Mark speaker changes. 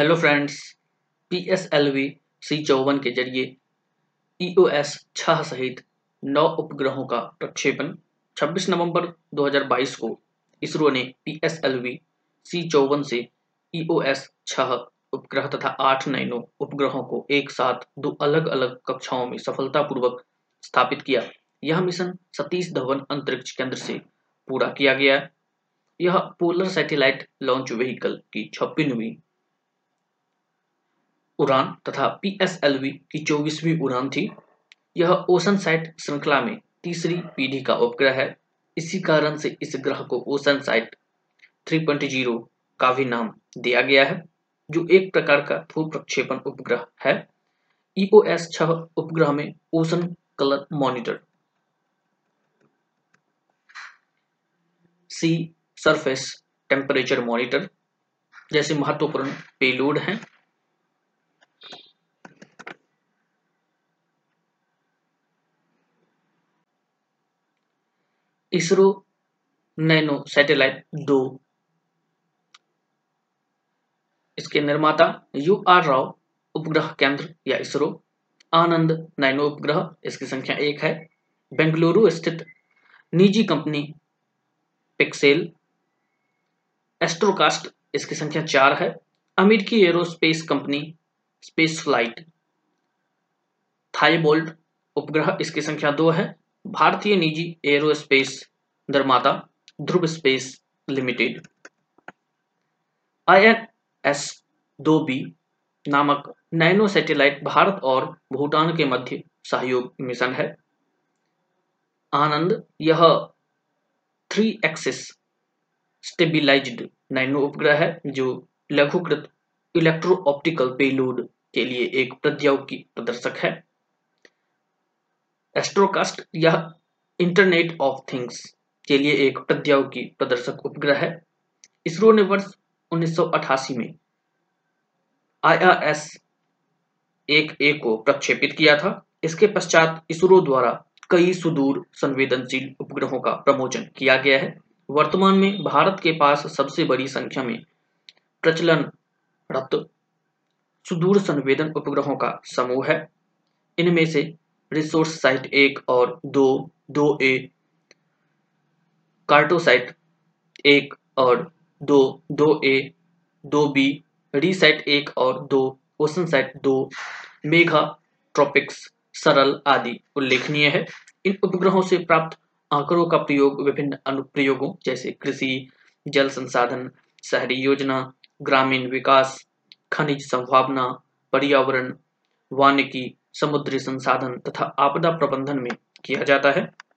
Speaker 1: Hello friends P S L V C चौवन के ज़रिए ई ओ एस छह सहित नौ उपग्रहों का प्रक्षेपण 26 नवंबर 2022 को इसरो ने P S L V C चौवन से ई ओ एस छह उपग्रह तथा आठ नैनो उपग्रहों को एक साथ दो अलग अलग कक्षाओं में सफलतापूर्वक स्थापित किया। यह मिशन सतीश धवन अंतरिक्ष केंद्र से पूरा किया गया। यह पोलर सैटेलाइट लॉन्च व्हीकल की छप्पीनवी उड़ान तथा पीएसएलवी की चौबीसवीं उड़ान थी। यह ओशन साइट श्रृंखला में तीसरी पीढ़ी का उपग्रह है। इसी कारण से इस ग्रह को ओशन साइट 3.0 का भी नाम दिया गया है, जो एक प्रकार का भू प्रक्षेपण उपग्रह है। ईओएस छह उपग्रह में ocean colour monitor, sea surface temperature monitor जैसे महत्वपूर्ण पेलोड हैं। इसरो नैनो सैटेलाइट दो। इसके निर्माता यू आर राव, उपग्रह केंद्र या इसरो। आनंद नैनो उपग्रह, इसकी संख्या एक है। बेंगलुरु स्थित निजी कंपनी पिक्सेल। एस्ट्रोकास्ट, इसकी संख्या चार है। अमेरिकी aerospace company space flight Thybolt उपग्रह, इसकी संख्या दो है। भारतीय निजी एरोस्पेस निर्माता Dhruva space limited. I N S दो बी नामक नैनो सैटेलाइट भारत और भूटान के मध्य सहयोग मिशन है। आनंद, यह थ्री एक्सिस स्टेबिलाईज्ड नैनो उपग्रह है, जो लघुकृत इलेक्ट्रो ऑप्टिकल पेलोड के लिए एक प्रौद्योगिकी प्रदर्शक है। एस्ट्रोकास्ट यह इंटरनेट ऑफ़ थिंग्स के लिए एक प्रौद्योगिकी प्रदर्शक उपग्रह है। इसरो ने वर्ष 1988 में आईआरएस एक ए को प्रक्षेपित किया था। इसके पश्चात इसरो द्वारा कई सुदूर संवेदनशील उपग्रहों का प्रमोचन किया गया है। वर्तमान में भारत के पास सबसे बड़ी संख्या में प्रचलन सुदूर संवेदन उपग्रहों का समूह है। इनमें से रिसोर्स साइट एक और दो दो ए। कार्टोसाइट एक और दो दो ए, दो बी। रीसाइट एक और दो, ओशन साइट दो। मेघा, ट्रॉपिक्स, सरल आदि उल्लेखनीय है। इन उपग्रहों से प्राप्त आंकड़ों का प्रयोग विभिन्न अनुप्रयोगों जैसे कृषि, जल संसाधन, शहरी योजना, ग्रामीण विकास, खनिज संभावना, पर्यावरण, वानिकी समुद्री संसाधन तथा आपदा प्रबंधन में किया जाता है।